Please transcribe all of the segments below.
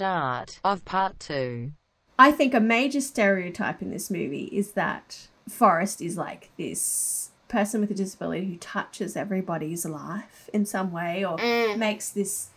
start of part two. I think a major stereotype in this movie is that Forrest is like this person with a disability who touches everybody's life in some way or mm. makes this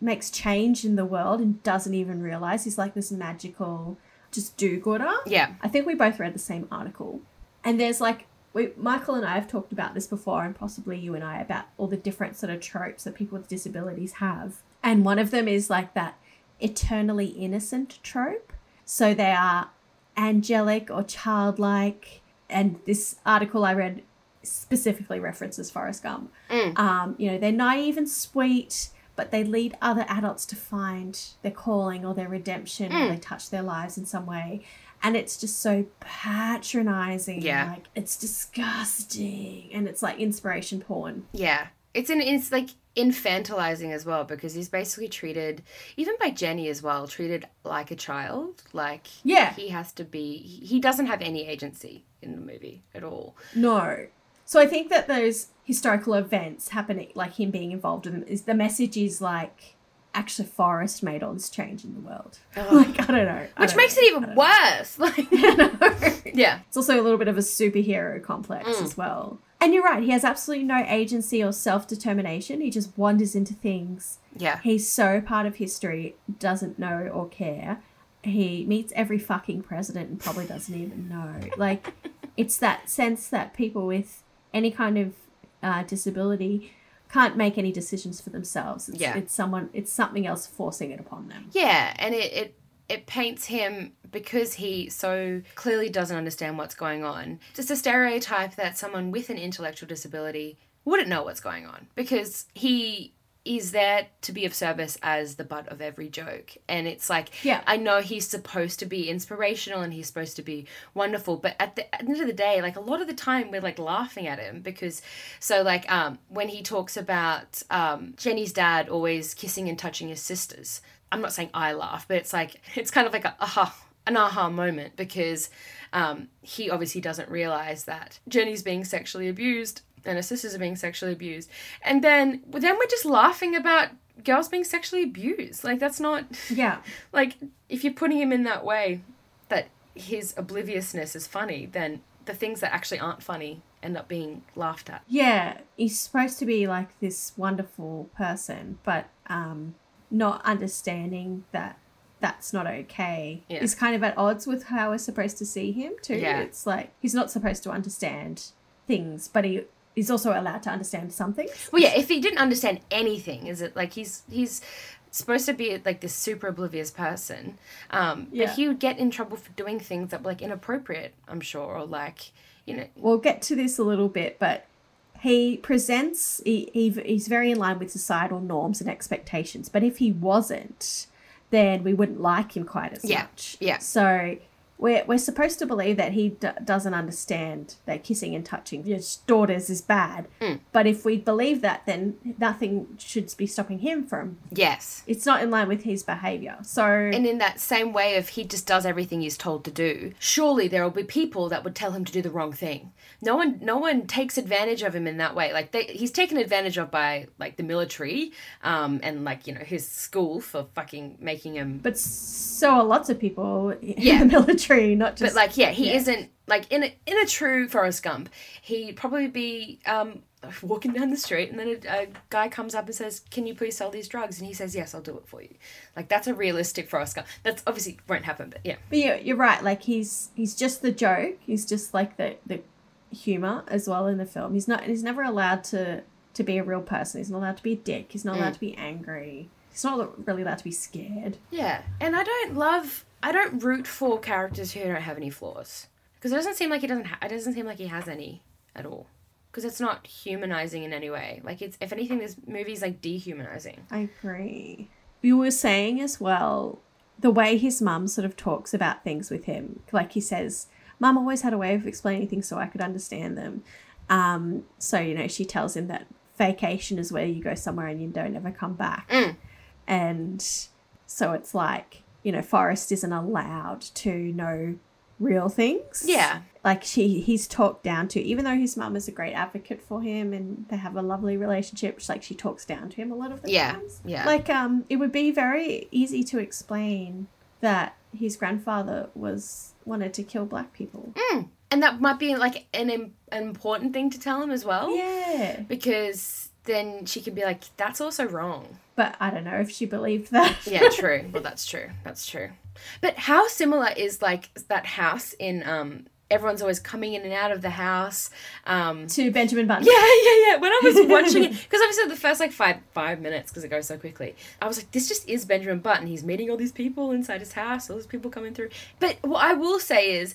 makes change in the world and doesn't even realize he's like this magical just do-gooder. Yeah. I think we both read the same article. And there's like we Michael and I have talked about this before and possibly you and I about all the different sort of tropes that people with disabilities have. And one of them is like that eternally innocent trope. So they are angelic or childlike. And this article I read specifically references Forrest Gump. Um, you know, they're naive and sweet, but they lead other adults to find their calling or their redemption or they touch their lives in some way. And it's just so patronizing. Yeah. Like, it's disgusting. And it's like inspiration porn. Yeah. It's an it's like infantilizing as well because he's basically treated even by Jenny as well, treated like a child. Like Yeah. he has to be he doesn't have any agency in the movie at all. No. So I think that those historical events happening, like him being involved in them, is the message is like actually Forrest made all this change in the world. like I don't know, I Which don't makes know. it even worse. Like Yeah. It's also a little bit of a superhero complex Mm. as well. And you're right, he has absolutely no agency or self determination. He just wanders into things. Yeah. He's so part of history, doesn't know or care. He meets every fucking president and probably doesn't even know. Like, it's that sense that people with any kind of uh, disability can't make any decisions for themselves. It's, Yeah. it's someone, it's something else forcing it upon them. Yeah, and it, it it paints him because he so clearly doesn't understand what's going on. Just a stereotype that someone with an intellectual disability wouldn't know what's going on because he is there to be of service as the butt of every joke. And it's like, Yeah. I know he's supposed to be inspirational and he's supposed to be wonderful, but at the, at the end of the day, like a lot of the time we're like laughing at him because, so like um, when he talks about um, Jenny's dad always kissing and touching his sisters, I'm not saying I laugh, but it's like, it's kind of like a aha, an aha moment because um, he obviously doesn't realize that Jenny's being sexually abused and her sisters are being sexually abused. And then then we're just laughing about girls being sexually abused. Like that's not Yeah. like if you're putting him in that way that his obliviousness is funny, then the things that actually aren't funny end up being laughed at. Yeah, he's supposed to be like this wonderful person, but um, not understanding that that's not okay Yeah. is kind of at odds with how we're supposed to see him too. Yeah. It's like he's not supposed to understand things, but he is also allowed to understand something. Well, yeah, if he didn't understand anything, is it like he's he's supposed to be like this super oblivious person, um, Yeah. but he would get in trouble for doing things that were like inappropriate, I'm sure, or like you know, We'll get to this a little bit, but he presents he, he he's very in line with societal norms and expectations. But if he wasn't, then we wouldn't like him quite as Yeah, much. yeah. So we're we're supposed to believe that he d- doesn't understand that kissing and touching his daughters is bad. Mm. But if we believe that, then nothing should be stopping him from. yes. It's not in line with his behavior. So And in that same way, if he just does everything he's told to do, surely there will be people that would tell him to do the wrong thing. No one, no one takes advantage of him in that way. Like they, he's taken advantage of by like the military, um, and like you know his school for fucking making him. but so are lots of people in Yeah. the military, not just But like, yeah, he yeah. isn't like in a in a true Forrest Gump. He'd probably be um, walking down the street, and then a, a guy comes up and says, "Can you please sell these drugs?" And he says, "Yes, I'll do it for you." Like that's a realistic Forrest Gump. That's obviously won't happen, but yeah, But yeah, you're right. Like he's he's just the joke. He's just like the the humor as well in the film. He's not. He's never allowed to to be a real person. He's not allowed to be a dick. He's not allowed to be angry. He's not really allowed to be scared. yeah. And I don't love, I don't root for characters who don't have any flaws because it doesn't seem like he doesn't. Ha- it doesn't seem like he has any at all. Because it's not humanizing in any way. Like it's, if anything, this movie's like dehumanizing. I agree. You were saying as well the way his mum sort of talks about things with him. Like he says, Mum always had a way of explaining things so I could understand them. Um, so, you know, she tells him that vacation is where you go somewhere and you don't ever come back. Mm. And so it's like, you know, Forrest isn't allowed to know real things. Yeah. Like she he's talked down to, even though his mum is a great advocate for him and they have a lovely relationship, she's like she talks down to him a lot of the Yeah, times. yeah. Like um it would be very easy to explain that his grandfather was wanted to kill black people. And that might be like an, an important thing to tell him as well. Yeah. Because then she can be like, that's also wrong. But I don't know if she believed that. Yeah, true. well, that's true. That's true. But how similar is like that house in um everyone's always coming in and out of the house. Um to Benjamin Button. yeah, yeah, yeah. When I was watching it, because obviously the first like five five minutes, because it goes so quickly, I was like, this just is Benjamin Button. He's meeting all these people inside his house, all these people coming through. But what I will say is,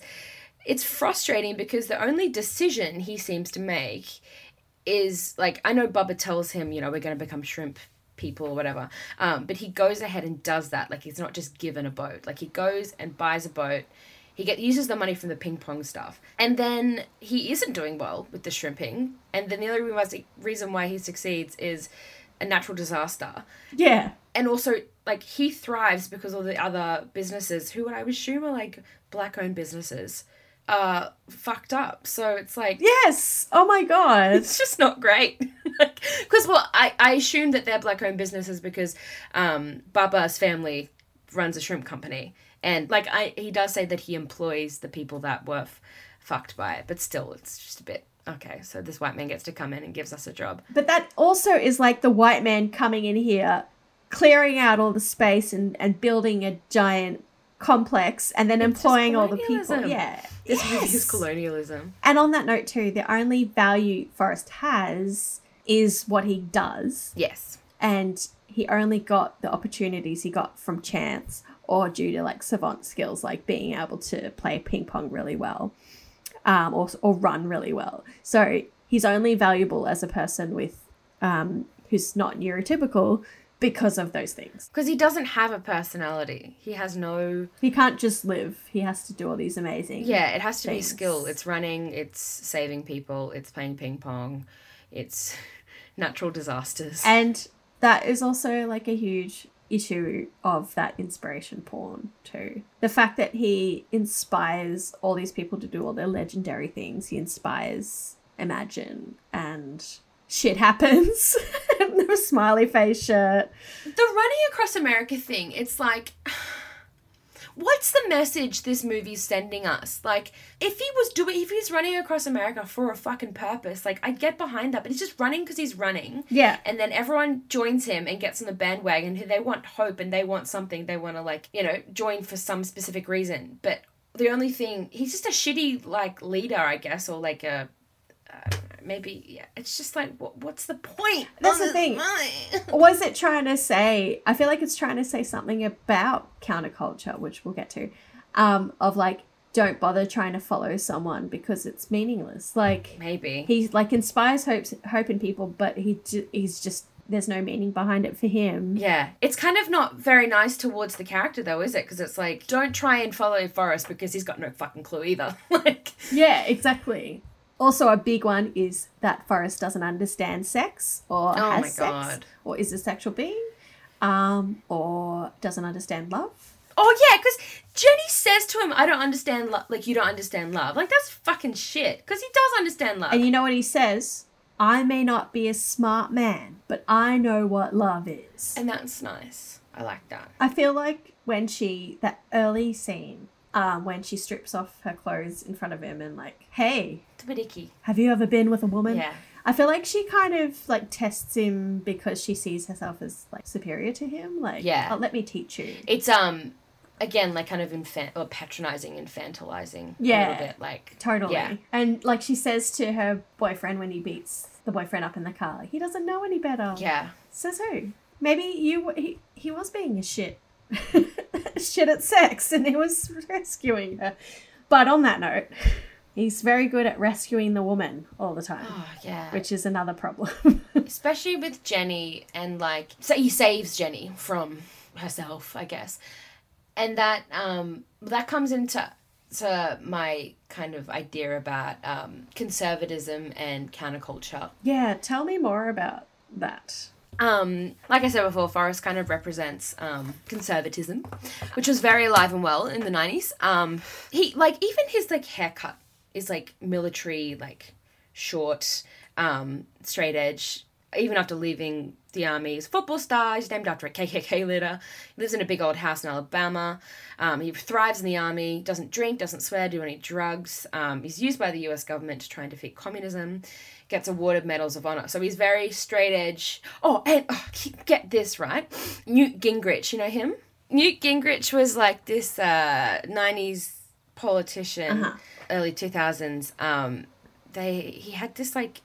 it's frustrating because the only decision he seems to make is like I know Bubba tells him, you know, we're going to become shrimp people or whatever. Um, but he goes ahead and does that. Like he's not just given a boat. Like he goes and buys a boat. He get uses the money from the ping pong stuff, and then he isn't doing well with the shrimping. And then the only reason- why he succeeds is a natural disaster. Yeah. And also, like he thrives because all the other businesses, who I would assume are like black-owned businesses, are fucked up. So it's like Yes. Oh my god. it's just not great. Because, well, I, I assume that they're black owned businesses because um, Bubba's family runs a shrimp company. And, like, I he does say that he employs the people that were f- fucked by it. But still, it's just a bit okay. So this white man gets to come in and gives us a job. But that also is like the white man coming in here, clearing out all the space and, and building a giant complex and then It's employing all the people. Yeah. This movie is Yes. colonialism. And on that note, too, the only value Forrest has is what he does. Yes. And he only got the opportunities he got from chance or due to like savant skills, like being able to play ping pong really well um, or, or run really well. So he's only valuable as a person with um, who's not neurotypical because of those things. Because he doesn't have a personality. He has no. He can't just live. He has to do all these amazing. Yeah, it has to be skill. It's running, it's saving people, it's playing ping pong, it's natural disasters. And that is also like a huge issue of that inspiration porn too. The fact that he inspires all these people to do all their legendary things. He inspires Imagine and shit happens. the smiley face shirt. the running across America thing, it's like what's the message this movie's sending us? Like, if he was doing if he's running across America for a fucking purpose, like I'd get behind that, but he's just running because he's running. Yeah. And then everyone joins him and gets on the bandwagon. Who They want hope and they want something. They want to like, you know, join for some specific reason. But the only thing he's just a shitty like leader, I guess, or like a. know, maybe yeah. It's just like what, what's the point? That's the thing. was it trying to say i feel like it's trying to say something about counterculture which we'll get to um of like don't bother trying to follow someone because it's meaningless like maybe. he like inspires hopes hope in people but he he's just there's no meaning behind it for him Yeah, it's kind of not very nice towards the character though, is it? Because it's like, don't try and follow Forrest because he's got no fucking clue either. like, yeah exactly also a big one is that forrest doesn't understand sex or Oh has my sex God. or is a sexual being um or doesn't understand love oh yeah, because Jenny says to him, "I don't understand love. Like you don't understand love. Like that's fucking shit. Because he does understand love. And you know what he says? I may not be a smart man, but I know what love is. and that's nice. I like that. I feel like when she, that early scene, um, when she strips off her clothes in front of him and, like, hey, It's a bit icky. have you ever been with a woman? Yeah. I feel like she kind of, like, tests him because she sees herself as, like, superior to him. Like, Yeah. oh, let me teach you. It's um, again, like kind of infant or patronizing, infantilizing. A Yeah. little bit like Totally. Yeah. And, like, she says to her boyfriend when he beats the boyfriend up in the car, he doesn't know any better. Yeah. Says who? Maybe you. He, he was being a shit, shit at sex, and he was rescuing her. But on that note, he's very good at rescuing the woman all the time, Oh yeah. which is another problem. especially with Jenny and like so he saves Jenny from herself, I guess. And that um that comes into to my kind of idea about um conservatism and counterculture. yeah, tell me more about that. Um, like I said before, Forrest kind of represents um, conservatism, which was very alive and well in the nineties. Um, he like even his like haircut is like military, like short, um, straight edge. Even after leaving the army, he's football star. He's named after a KKK leader. He lives in a big old house in Alabama. Um, he thrives in the army. Doesn't drink, doesn't swear, do any drugs. Um, he's used by the U.S. government to try and defeat communism gets awarded medals of honor. So he's very straight edge. Oh, and oh, get this right, Newt Gingrich. You know him? Newt Gingrich was like this uh, '90s politician, Uh-huh. early 2000s. Um, they he had this like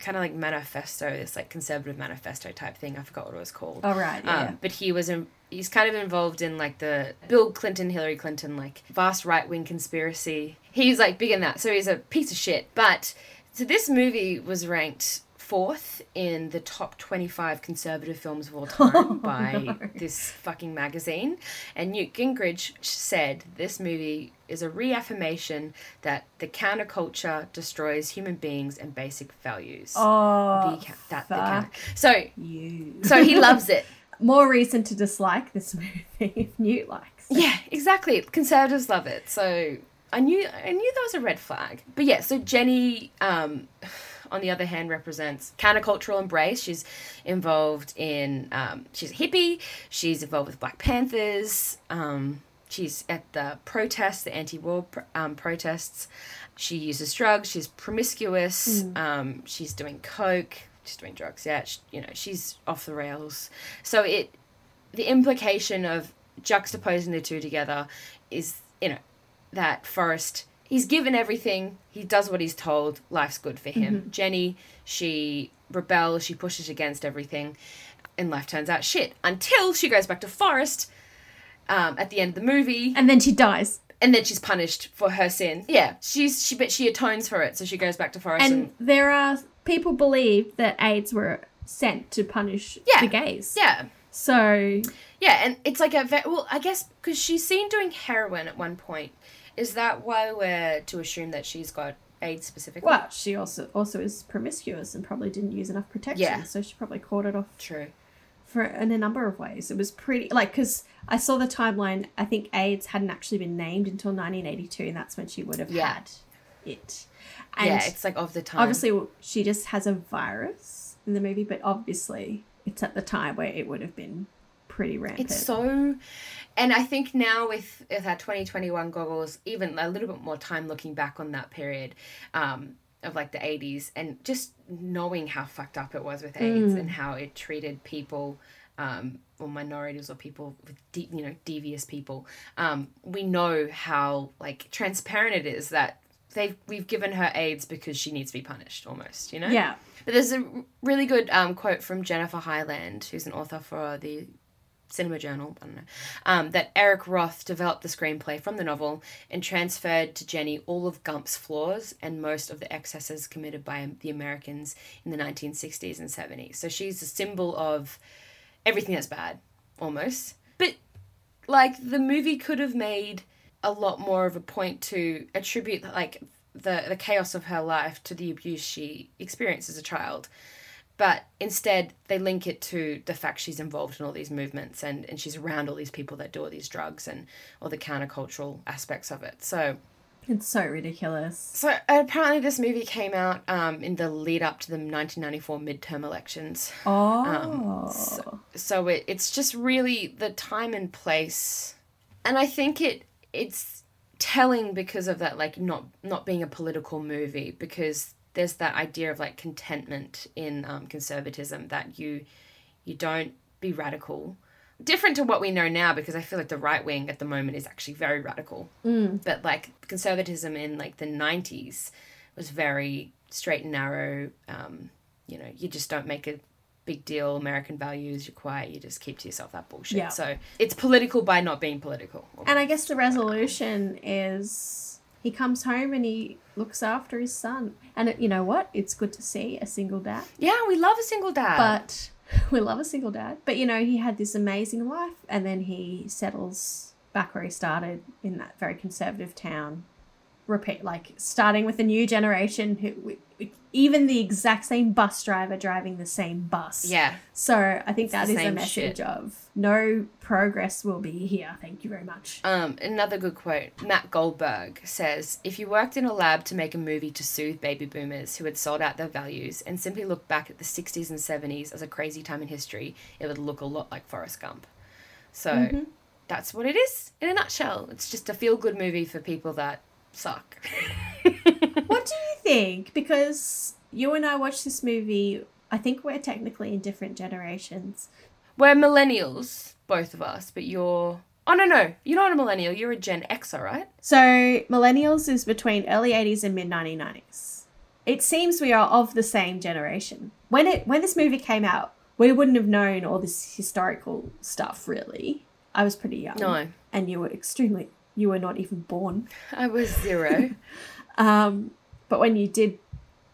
kind of like manifesto, this like conservative manifesto type thing. I forgot what it was called. Oh, right, yeah. Um, but he was in, he's kind of involved in like the Bill Clinton, Hillary Clinton, like vast right wing conspiracy. He's like big in that, so he's a piece of shit. But so this movie was ranked fourth in the top 25 conservative films of all time by Oh, no. this fucking magazine. And Newt Gingrich said this movie is a reaffirmation that the counterculture destroys human beings and basic values. Oh, The that the so you. so he loves it. More reason to dislike this movie if Newt likes. it. Yeah, exactly. Conservatives love it. So I knew I knew that was a red flag. But yeah, so Jenny um on the other hand represents countercultural embrace. She's involved in um she's a hippie, she's involved with Black Panthers, um she's at the protests, the anti-war um, protests. She uses drugs, she's promiscuous, um she's doing coke, she's doing drugs. Yeah, sh you know, she's off the rails. So it the implication of juxtaposing the two together is, you know, that Forrest, he's given everything, he does what he's told, life's good for him. Jenny, she rebels, she pushes against everything, and life turns out shit until she goes back to Forrest um, at the end of the movie, And then she dies. and then she's punished for her sin. Yeah, she's she but she atones for it, so she goes back to Forrest. And And, there are people believe that AIDS were sent to punish Yeah. the gays. yeah, So Yeah, and it's like a ve- well, I guess because she's seen doing heroin at one point. Is that why we're to assume that she's got AIDS specifically? well, she also also is promiscuous and probably didn't use enough protection. Yeah. So she probably caught it off true. For in a number of ways. It was pretty like because I saw the timeline. I think AIDS hadn't actually been named until 1982, and that's when she would have Yeah. had it. And yeah, it's like of the time. obviously she just has a virus in the movie, but obviously it's at the time where it would have been pretty rampant. it's so, and I think now with with our twenty twenty one goggles, even a little bit more time looking back on that period. Um, of like the 80s and just knowing how fucked up it was with AIDS and how it treated people um, or minorities or people with de- you know devious people um, we know how like transparent it is that they've we've given her AIDS because she needs to be punished almost you know yeah. but there's a really good um, quote from Jennifer Hyland, who's an author for the Cinema Journal, I don't know, um, that Eric Roth developed the screenplay from the novel and transferred to Jenny all of Gump's flaws and most of the excesses committed by the Americans in the 1960s and 70s. So she's a symbol of everything that's bad, almost. But like the movie could have made a lot more of a point to attribute like the the chaos of her life to the abuse she experienced as a child but instead they link it to the fact she's involved in all these movements and, and she's around all these people that do all these drugs and all the countercultural aspects of it so It's so ridiculous. so apparently this movie came out um, in the lead up to the 1994 midterm elections Oh. so, so it, it's just really the time and place and i think it it's telling because of that like not not being a political movie because there's that idea of like contentment in um, conservatism that you you don't be radical. Different to what we know now because i feel like the right wing at the moment is actually very radical. But like conservatism in like the 90s was very straight and narrow. Um, you know you just don't make a big deal. American values you're quiet you just keep to yourself. That bullshit. Yeah. so it's political by not being political. And I guess the resolution is he comes home and he looks after his son. And it, you know what? It's good to see a single dad. yeah we love a single dad But we love a single dad. But you know, he had this amazing life and then he settles back where he started in that very conservative town. Repeat like starting with a new generation who even the exact same bus driver driving the same bus. Yeah. So I think that the is a message shit. of no progress will be here. Thank you very much. Um, another good quote. Matt Goldberg says, "If you worked in a lab to make a movie to soothe baby boomers who had sold out their values and simply look back at the '60s and '70s as a crazy time in history, it would look a lot like Forrest Gump." So Mm-hmm. that's what it is in a nutshell. It's just a feel-good movie for people that suck. what do you think? Because you and I watched this movie. I think we're technically in different generations. We're millennials, both of us, but you're. Oh no no, you're not a millennial. You're a Gen Xer, right? So millennials is between early 80s and mid 1990s. It seems we are of the same generation. When it when this movie came out, we wouldn't have known all this historical stuff really. I was pretty young. No, And you were extremely you were not even born. I was zero. Um, but when you did,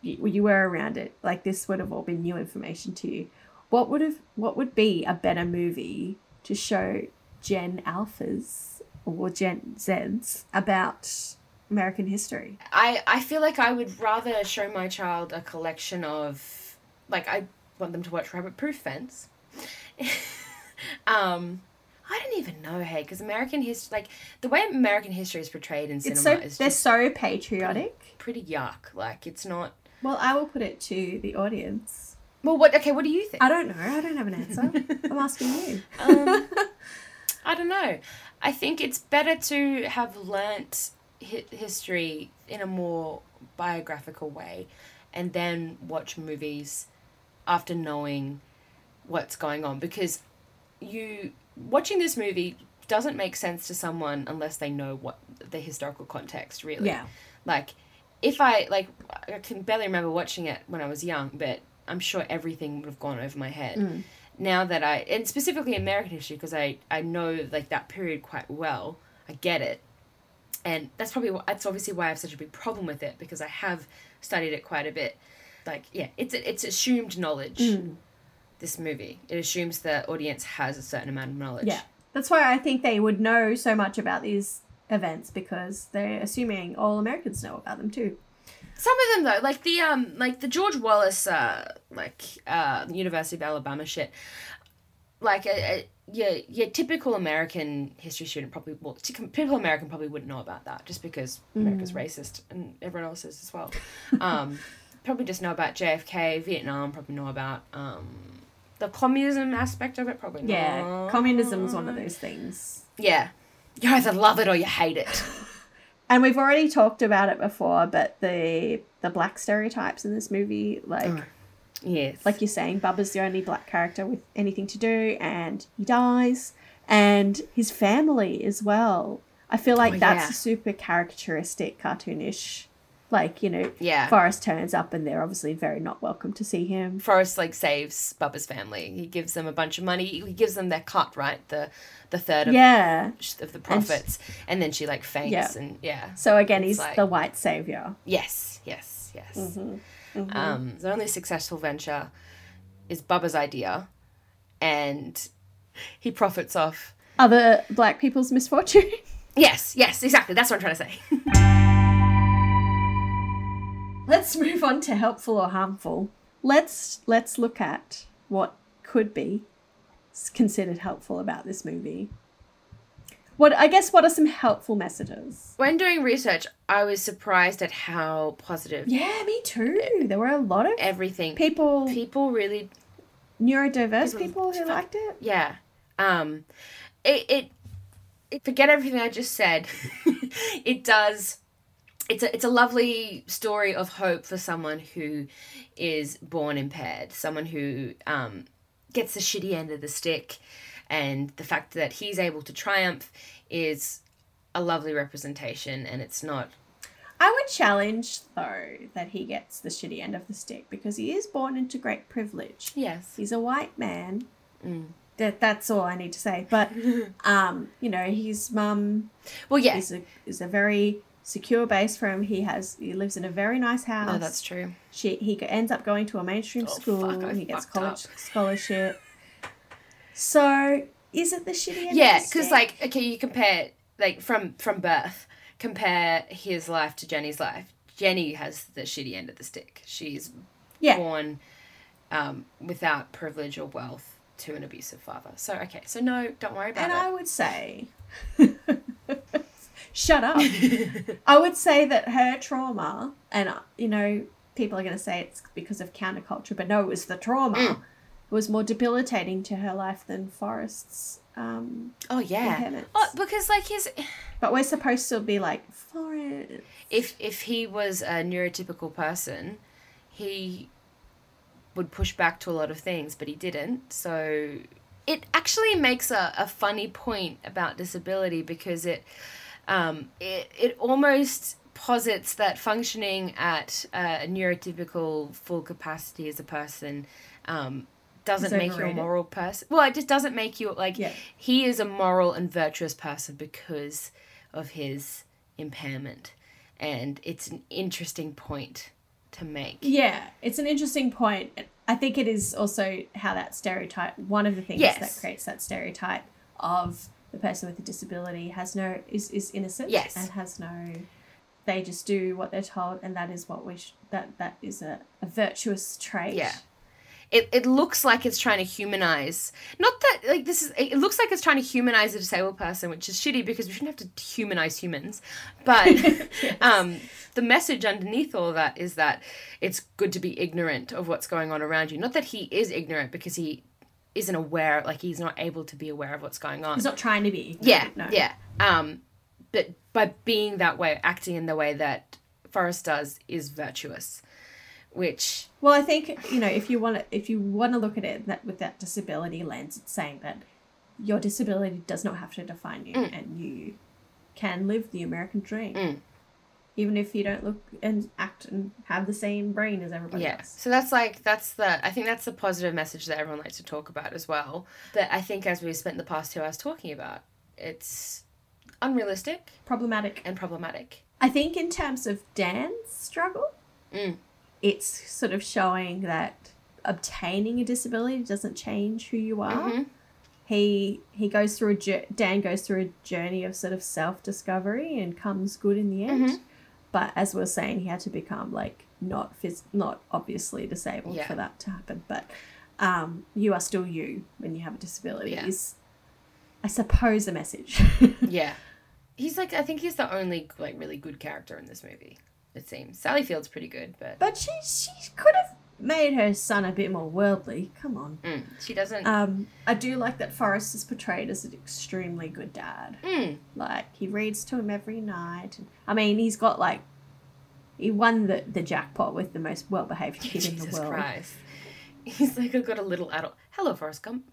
you, you were around it. Like this would have all been new information to you. What would have what would be a better movie to show Gen Alphas or Gen Zs about American history? I, I feel like I would rather show my child a collection of like I want them to watch Rabbit Proof Fence. um, I don't even know, hey, because American history, like the way American history is portrayed in cinema It's so is they're so patriotic. pretty yuck. Like it's not. Well, I will put it to the audience. Well, what? Okay, what do you think? I don't know. I don't have an answer. I'm asking you. Um, I don't know. I think it's better to have learnt hi- history in a more biographical way and then watch movies after knowing what's going on because you watching this movie doesn't make sense to someone unless they know what the historical context really Yeah. like if i like i can barely remember watching it when i was young but i'm sure everything would have gone over my head Mm. now that i and specifically american history because i i know like that period quite well i get it and that's probably that's obviously why i have such a big problem with it because i have studied it quite a bit like yeah it's it's assumed knowledge Mm. This movie it assumes the audience has a certain amount of knowledge Yeah. That's why I think they would know so much about these events because they're assuming all Americans know about them too. Some of them though, like the um, like the George Wallace, uh, like uh, University of Alabama shit, like a, a your your typical American history student probably well, typical American probably wouldn't know about that just because America's racist and everyone else is as well. Um, probably just know about JFK, Vietnam. Probably know about um, the communism aspect of it. Probably Yeah, not. communism is one of those things. Yeah, you either love it or you hate it. And we've already talked about it before, but the the black stereotypes in this movie, like Oh. yes, like you're saying, Bubba's the only black character with anything to do, and he dies, and his family as well. I feel like Oh, that's yeah. a super caricaturistic, cartoonish. Like you know, yeah. Forrest turns up, and they're obviously very not welcome to see him. Forrest like saves Bubba's family. He gives them a bunch of money. He gives them their cut, right? The the third of, Yeah. of the profits, and, then she like faints Yeah. and yeah. So again, he's like- the white savior. Yes, yes, yes. Mm-hmm. Um, the only successful venture is Bubba's idea, and he profits off. Other black people's misfortune. Yes, yes, exactly. That's what I'm trying to say. let's move on to helpful or harmful. Let's let's look at what could be considered helpful about this movie. What I guess what are some helpful messages? when doing research, I was surprised at how positive Yeah, me too. There were a lot of everything. people, People really neurodiverse people- people who liked it. Yeah. Um it it, it forget everything I just said. it does it's a it's a lovely story of hope for someone who is born impaired, someone who um gets the shitty end of the stick and the fact that he's able to triumph is a lovely representation and it's not I would challenge though that he gets the shitty end of the stick because he is born into great privilege. yes. He's a white man. Mm. That that's all I need to say. But um, you know, his mum Well, yeah, is a is a very secure base for him. He has he lives in a very nice house. Oh, that's true. She he ends up going to a mainstream Oh, school. fuck, and he gets college up. scholarship. So is it the shitty end? Yeah, of the because like okay, you compare like from from birth, compare his life to Jenny's life. Jenny has the shitty end of the stick. She's Yeah. born um, without privilege or wealth to an abusive father. So okay, so no, don't worry about And it. And I would say, shut up. I would say that her trauma, and uh, you know, people are going to say it's because of counterculture, but no, it was the trauma. Mm. It was more debilitating to her life than Forrest's. Um, oh yeah. Oh, because like his but we're supposed to be like Forrest. if if he was a neurotypical person, he would push back to a lot of things, but he didn't. So it actually makes a, a funny point about disability because it um, it it almost posits that functioning at a neurotypical full capacity as a person um, doesn't make you a moral person. Well, it just doesn't make you like Yeah. he is a moral and virtuous person because of his impairment, and it's an interesting point to make. Yeah, it's an interesting point. I think it is also how that stereotype. One of the things Yes. that creates that stereotype of the person with a disability has no is is innocent. Yes. and has no. They just do what they're told, and that is what we sh- that that is a, a virtuous trait. Yeah. It, it looks like it's trying to humanize. Not that like this is. It looks like it's trying to humanize a disabled person, which is shitty because we shouldn't have to humanize humans. But um, the message underneath all that is that it's good to be ignorant of what's going on around you. Not that he is ignorant because he isn't aware, like he's not able to be aware of what's going on. he's not trying to be. Yeah, no. yeah. Um, but by being that way, acting in the way that Forrest does is virtuous, which Well, I think you know if you want to if you want to look at it that with that disability lens, it's saying that your disability does not have to define you, and you can live the American dream, Mm. Even if you don't look and act and have the same brain as everybody yeah. else. So that's like that's the I think that's the positive message that everyone likes to talk about as well. But I think as we've spent the past two hours talking about, it's unrealistic Problematic. and problematic. I think in terms of Dan's struggle, Mm. it's sort of showing that obtaining a disability doesn't change who you are. Mhm. he he goes through a Dan goes through a journey of sort of self discovery and comes good in the end. Mhm. But as we are saying, he had to become like not phys- not obviously disabled Yeah. for that to happen. But um, you are still you when you have a disability. Yeah. Is I suppose a message. Yeah. He's like I think he's the only like really good character in this movie. It seems Sally Field's pretty good, but but she she could have made her son a bit more worldly. Come on. mm, she doesn't. Um, I do like that Forrest is portrayed as an extremely good dad. mm, Like he reads to him every night. I mean, he's got like he won the, the jackpot with the most well behaved kid in the world. Christ. He's like I've got a little adult. Hello, Forrest Gump.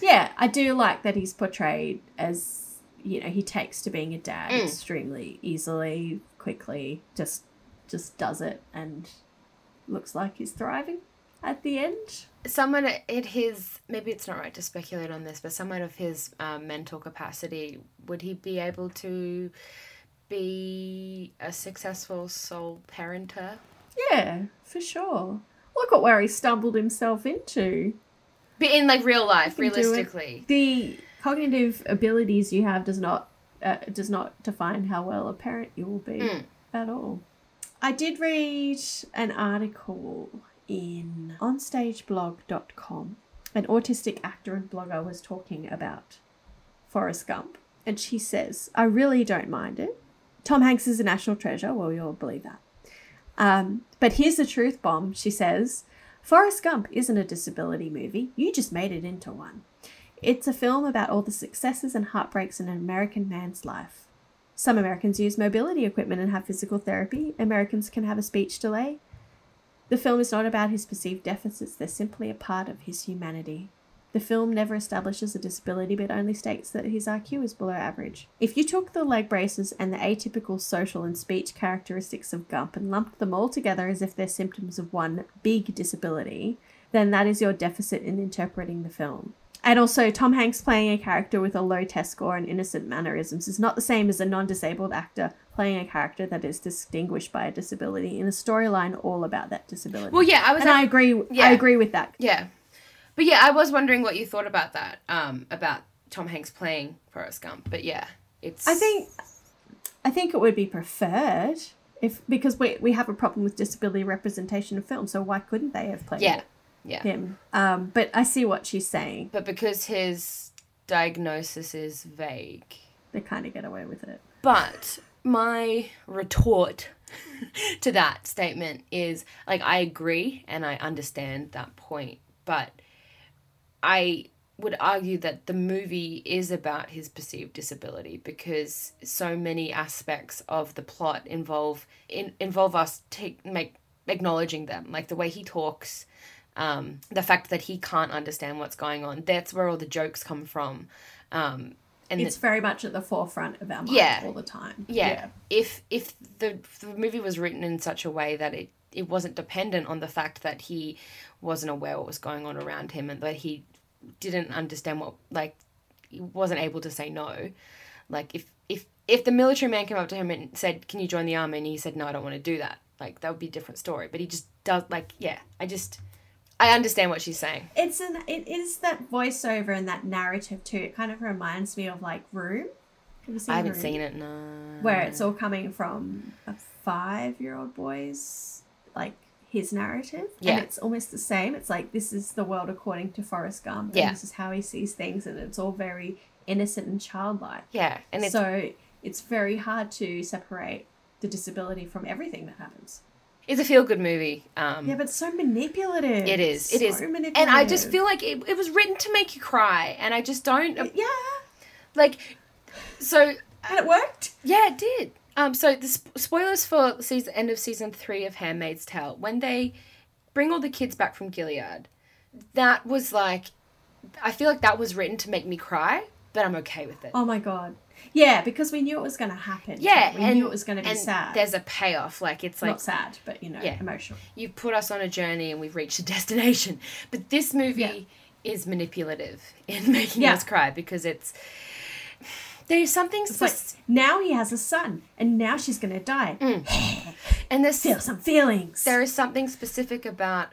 Yeah, I do like that he's portrayed as you know he takes to being a dad Mm. extremely easily, quickly. Just just does it and looks like he's thriving at the end. Someone at his maybe it's not right to speculate on this, but someone of his um, mental capacity would he be able to be a successful sole parenter? Yeah, for sure. Look at where he stumbled himself into. But in like real life, You can do it. realistically. the cognitive abilities you have does not uh, does not define how well a parent you will be Mm. at all. I did read an article in onstageblog.com. An autistic actor and blogger was talking about Forrest Gump, and she says, "I really don't mind it. Tom Hanks is a national treasure. Well, we all believe that. Um, but here's the truth bomb." She says, "Forrest Gump isn't a disability movie. You just made it into one." It's a film about all the successes and heartbreaks in an American man's life. Some Americans use mobility equipment and have physical therapy. Americans can have a speech delay. The film is not about his perceived deficits, they're simply a part of his humanity. The film never establishes a disability but only states that his IQ is below average. If you took the leg braces and the atypical social and speech characteristics of Gump and lumped them all together as if they're symptoms of one big disability, then that is your deficit in interpreting the film. And also, Tom Hanks playing a character with a low test score and innocent mannerisms is not the same as a non disabled actor playing a character that is distinguished by a disability in a storyline all about that disability. Well, yeah, I was. and I agree. yeah. I agree with that. yeah, but yeah, I was wondering what you thought about that. Um, about Tom Hanks playing Forrest Gump. But yeah, it's. I think, I think it would be preferred If because we we have a problem with disability representation in film, so why couldn't they have played Yeah. it? Yeah. him? Um, but I see what she's saying. But because his diagnosis is vague. They kind of get away with it. But my retort to that statement is like I agree and I understand that point, but I would argue that the movie is about his perceived disability because so many aspects of the plot involve in, involve us take make acknowledging them like the way he talks um, the fact that he can't understand what's going on that's where all the jokes come from um, and It's very much at the forefront of our mind Yeah. all the time. yeah. If if the, the movie was written in such a way that it, it wasn't dependent on the fact that he wasn't aware what was going on around him and that he didn't understand what like he wasn't able to say no. Like if if if the military man came up to him and said, "Can you join the army?" and he said, "No, I don't want to do that." Like that would be a different story. But he just does like yeah. I just I understand what she's saying. It's an it is that voiceover and that narrative too. It kind of reminds me of like Room. Have I haven't Room? seen it. No. Where it's all coming from a five year old boy's like his narrative. Yeah. And it's almost the same. It's like this is the world according to Forrest Gump. Yeah. This is how he sees things and it's all very innocent and childlike. yeah, and it's so it's very hard to separate the disability from everything that happens. It's a feel good movie. Um, Yeah, but so manipulative. It is. It so is. Manipulative. And I just feel like it, it was written to make you cry, and I just don't yeah, like. So and it worked. yeah, it did. Um, so the sp- spoilers for the season end of season three of *Handmaid's Tale* when they bring all the kids back from Gilead, that was like, I feel like that was written to make me cry, but I'm okay with it. Oh my god. Yeah, because we knew it was going to happen. yeah, we and knew it was going to be and sad. There's a payoff. Like it's like Not sad, but you know, Yeah. emotional. you've put us on a journey and we've reached a destination. But this movie Yeah. is manipulative in making Yeah. us cry because it's there's something It's like now he has a son, and now she's going to die. Mm. and there's Feel some feelings. there is something specific about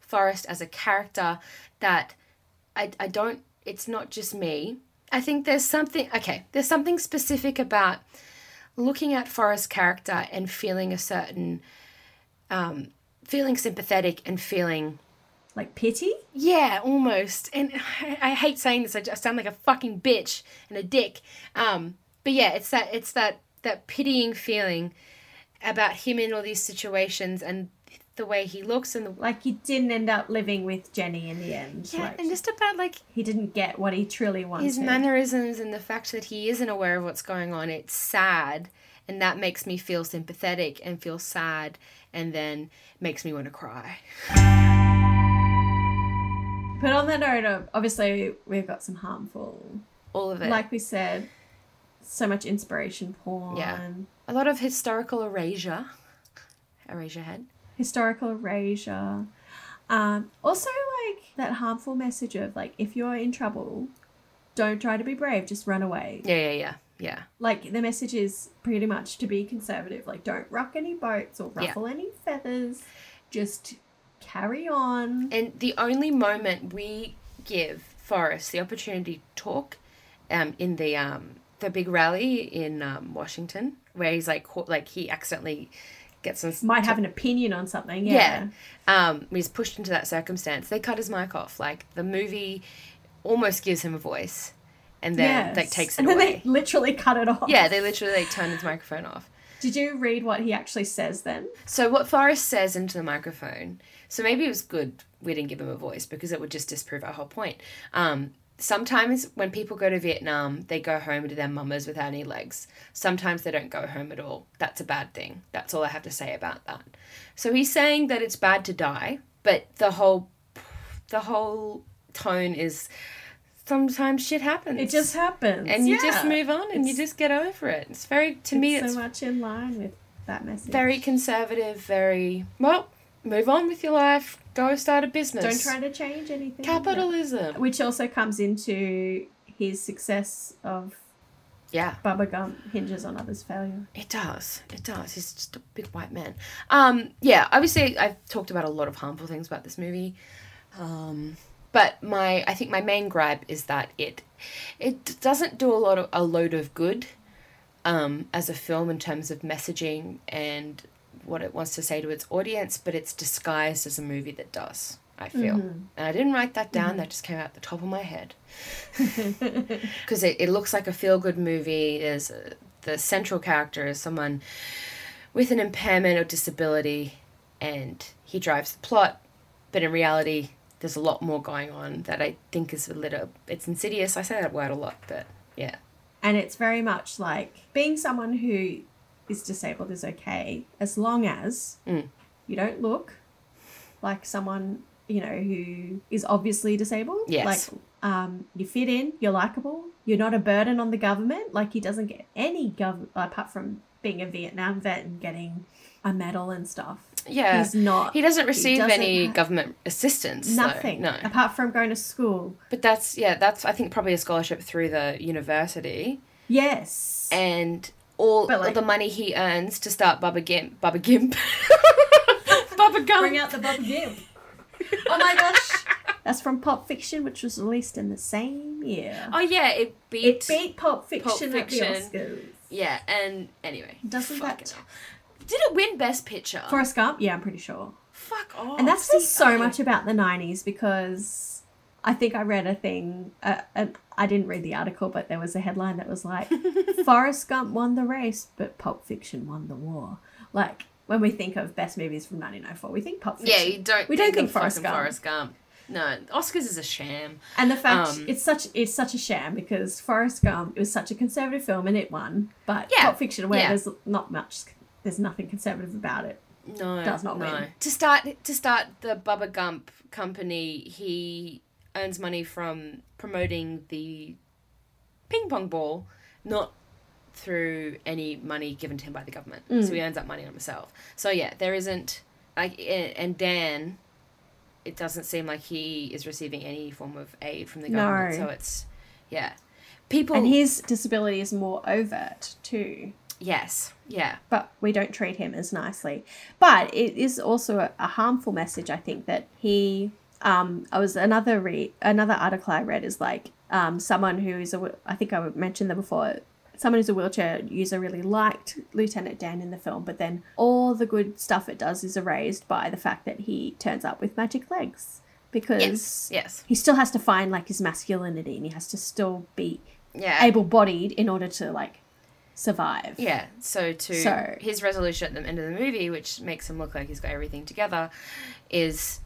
Forrest as a character that I, I don't it's not just me. I think there's something okay, there's something specific about looking at Forrest's character and feeling a certain um feeling sympathetic and feeling like pity. yeah, almost. And I, I hate saying this. I just sound like a fucking bitch and a dick. Um, but yeah, it's that it's that that pitying feeling about him in all these situations and the way he looks and the Like he didn't end up living with Jenny in the end. yeah, like, and just about like he didn't get what he truly wanted. his mannerisms and the fact that he isn't aware of what's going on. It's sad, and that makes me feel sympathetic and feel sad, and then makes me want to cry. But on that note, obviously we've got some harmful, All of it. like we said, so much inspiration porn, Yeah. a lot of historical erasure. Erasure head. Historical erasure. Um, also, like that harmful message of like, if you're in trouble, don't try to be brave, just run away. Yeah, yeah, yeah, yeah. Like the message is pretty much to be conservative. Like, don't rock any boats or Yeah. ruffle any feathers. Just carry on. And the only moment we give Forrest the opportunity to talk, um, in the um the big rally in um, Washington, where he's like caught, like he accidentally gets some Might have an opinion on something. yeah. Yeah. Um, he's pushed into that circumstance. They cut his mic off. Like the movie almost gives him a voice, and then Yes. like takes it and then away. they literally cut it off. Yeah, they literally like turn his microphone off. Did you read what he actually says then? So what Forrest says into the microphone. So maybe it was good we didn't give him a voice because it would just disprove our whole point. Um, sometimes when people go to Vietnam, they go home to their mamas without any legs. Sometimes they don't go home at all. That's a bad thing. That's all I have to say about that. So he's saying that it's bad to die, but the whole the whole tone is sometimes shit happens. It just happens. and you just move on and you just get over it. It's very to me It's it's so much in line with that message. very conservative, very well. Move on with your life. Go start a business. Don't try to change anything. capitalism. Yeah. Which also comes into his success of Yeah, Bubba Gump hinges on others' failure. it does. It does. He's just a big white man. Um, yeah. Obviously, I've talked about a lot of harmful things about this movie. Um, but my, I think my main gripe is that it, it doesn't do a lot of a load of good. um, as a film in terms of messaging and what it wants to say to its audience, but it's disguised as a movie that does. I feel, Mm-hmm. and I didn't write that down. That just came out the top of my head because it, it looks like a feel good movie. There's a, the central character is someone with an impairment or disability, and he drives the plot. But in reality, there's a lot more going on that I think is a little. It's insidious. I say that word a lot, but yeah, And it's very much like being someone who is disabled is okay as long as Mm. you don't look like someone, you know, who is obviously disabled. Yes. Like um, you fit in, you're likable, you're not a burden on the government. Like he doesn't get any government apart from being a Vietnam vet and getting a medal and stuff. yeah. He's not He doesn't receive doesn't any government assistance. though. nothing No. apart from going to school. But that's yeah, that's I think probably a scholarship through the university Yes. and all, But, all the money he earns to start Bubba Gimp, Bubba Gimp, Bubba Gump. Bring out the Bubba Gimp. oh my gosh. That's from Pop Fiction, which was released in the same year. Oh yeah, it beat. it beat Pop Fiction, Pulp Fiction. at the Oscars. Yeah, and anyway, Doesn't fucking that- hell. Did it win Best Picture? Forrest Gump? Yeah, I'm pretty sure. Fuck off. and that See, says so much about the 90s because I think I read a thing, uh, and I didn't read the article, but there was a headline that was like, Forrest Gump won the race, but Pulp Fiction won the war. Like, when we think of best movies from 1994, we think Pulp Fiction. Yeah, you don't. We don't think of Forrest Gump. Forrest Gump. No, Oscars is a sham. And the fact Um, it's such it's such a sham because Forrest Gump it was such a conservative film and it won, but Yeah, Pulp Fiction where yeah. there's not much, there's nothing conservative about it. No, Does not no. win. To start to start the Bubba Gump company, he earns money from promoting the ping pong ball, not through any money given to him by the government. Mm. So he earns that money on himself. So yeah, there isn't like and Dan. It doesn't seem like he is receiving any form of aid from the government. No. So it's yeah, people. And his disability is more overt too, yes, yeah, but we don't treat him as nicely. But it is also a, a harmful message. I think that he. Um, I was another re- another article I read is like um, someone who is a I think I mentioned them before. Someone who's a wheelchair user really liked Lieutenant Dan in the film, but then all the good stuff it does is erased by the fact that he turns up with magic legs because yes, yes, he still has to find like his masculinity and he has to still be yeah. able-bodied in order to like survive. Yeah, so to So- his resolution at the end of the movie, which makes him look like he's got everything together, is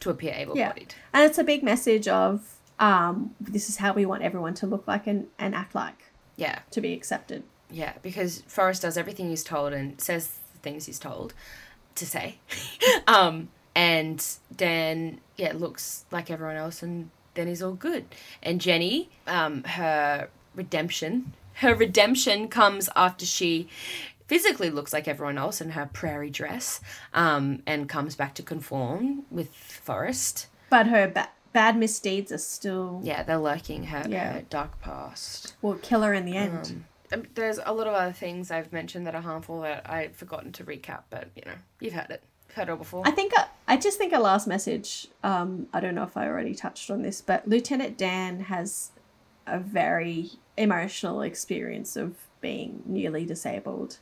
to appear able-bodied. Yeah. And it's a big message of um, this is how we want everyone to look like and, and act like Yeah, to be accepted. yeah, because Forrest does everything he's told and says the things he's told to say, um, and Dan, yeah, looks like everyone else, and then he's all good. And Jenny, um, her redemption, her redemption comes after she physically looks like everyone else in her prairie dress, um, and comes back to conform with Forrest. But her ba- bad misdeeds are still Yeah, they're lurking her, Yeah. her dark past. will kill her in the end. Um, um, there's a lot of other things I've mentioned that are harmful that I've forgotten to recap, but you know, you've heard it. You've heard it all before. I think I just think a last message. Um, I don't know if I already touched on this, but Lieutenant Dan has a very emotional experience of being newly disabled,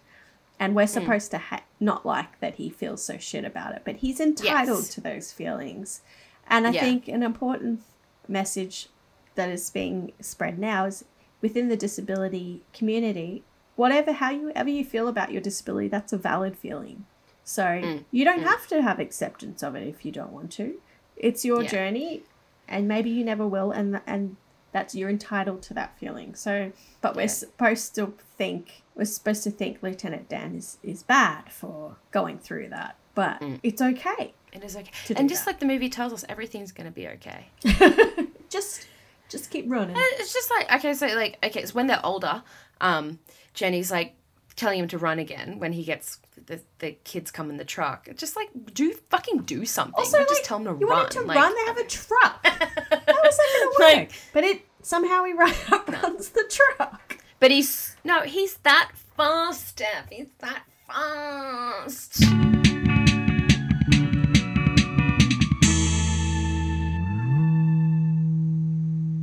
and we're supposed to ha- not like that he feels so shit about it, but he's entitled Yes. to those feelings. And I Yeah. think an important message that is being spread now is within the disability community. Whatever, how you ever you feel about your disability, that's a valid feeling. So Mm. you don't have to have acceptance of it if you don't want to. It's your Yeah. journey, and maybe you never will, and and that's you're entitled to that feeling. So, but we're supposed to think we're supposed to think Lieutenant Dan is is bad for going through that, but Mm. it's okay. it is okay. And just that. like the movie tells us, everything's gonna be okay. just just keep running. It's just like okay, so like okay, it's when they're older. Um, Jenny's like telling him to run again when he gets the, the kids come in the truck. Just like do fucking do something. Also, like, just tell him to you run. want him to like, run? They have a truck. How is that to work? Like- but it somehow he run, runs the truck. But he's no, he's that fast, Steph. He's that fast.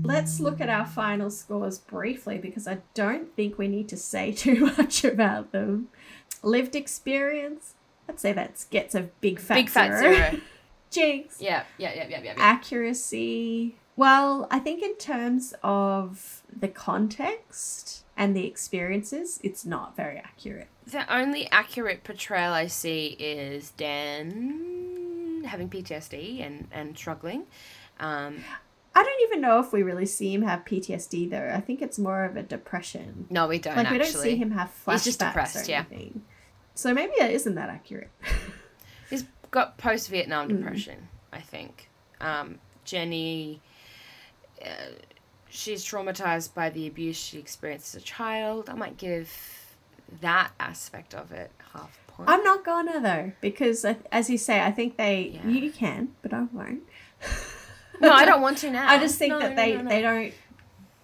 let's look at our final scores briefly because I don't think we need to say too much about them. Lived experience, I'd say that gets a big fat Big fat zero. zero. Jinx. Yeah, yeah, yeah, yeah. yeah. Accuracy. Well, I think in terms of the context and the experiences, it's not very accurate. The only accurate portrayal I see is Dan having PTSD and, and struggling. Um, I don't even know if we really see him have PTSD though. I think it's more of a depression. no, we don't like actually. we don't see him have flashbacks He's just depressed, or yeah. anything. So maybe it isn't that accurate. He's got post Vietnam Mm. depression, I think. Um, Jenny, uh, she's traumatized by the abuse she experienced as a child. I might give that aspect of it half point. I'm not gonna though because as you say, I think they Yeah. you can, but I won't. no, I don't want to now. I just think No, that they no, no. they don't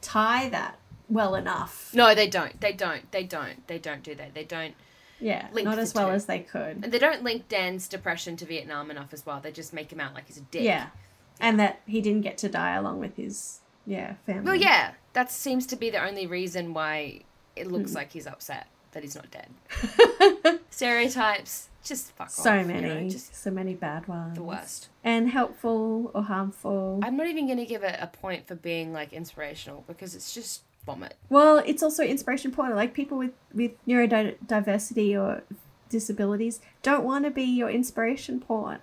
tie that well enough. No, they don't. They don't. They don't. They don't do that. They don't. Yeah, Link not as well two. as they could. And they don't link Dan's depression to Vietnam enough as well. They just make him out like he's a dick. Yeah. And that he didn't get to die along with his yeah family. Well, yeah, that seems to be the only reason why it looks hmm. like he's upset that he's not dead. Stereotypes, just fuck so off. you many, know, just so many bad ones. the worst. And helpful or harmful. I'm not even gonna give it a point for being like inspirational because it's just vomit. Well, it's also inspiration porn. Like people with with neurodiversity or disabilities don't want to be your inspiration porn.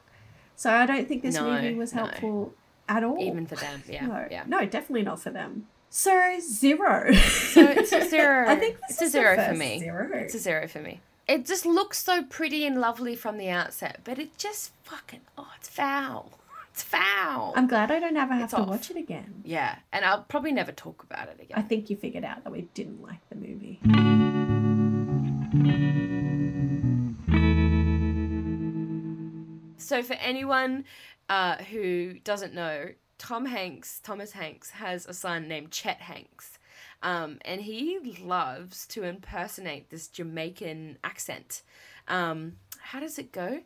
So I don't think this No, movie was no. helpful at all. Even for them, yeah, no, yeah. no, definitely not for them. So zero. So it's a zero. I think it's a zero for me. Zero. It's a zero for me. It just looks so pretty and lovely from the outset, but it just fucking oh, it's foul. It's foul. I'm glad I don't ever have It's to off. watch it again. yeah, and I'll probably never talk about it again. I think you figured out that we didn't like the movie. So for anyone uh, who doesn't know, Tom Hanks, Thomas Hanks, has a son named Chet Hanks. Um, and he loves to impersonate this Jamaican accent. Um, how does it go?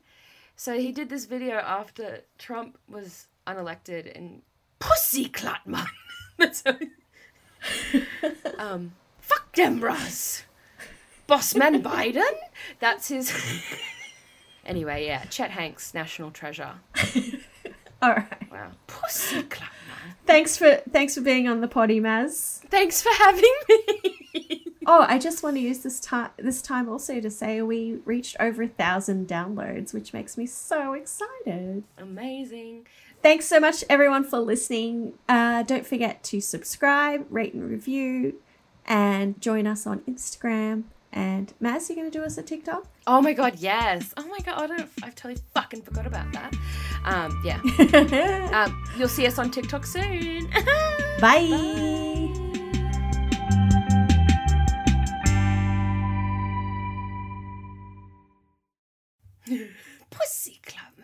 So he did this video after Trump was unelected and pussy clot man. That's how he- um, fuck them. Bossman Biden? That's his. anyway, yeah, Chet Hanks, national treasure. All right. Wow. Pussy clot man. Thanks for thanks for being on the potty, Maz. Thanks for having me. Oh, I just want to use this time this time also to say we reached over a thousand downloads, which makes me so excited. Amazing. Thanks so much, everyone, for listening. Uh, don't forget to subscribe, rate, and review, and join us on Instagram. And Maz, you gonna do us a TikTok? Oh my god, yes! Oh my god, I I've totally fucking forgot about that. Um, yeah. um, you'll see us on TikTok soon. Bye. Bye. Pussy Club.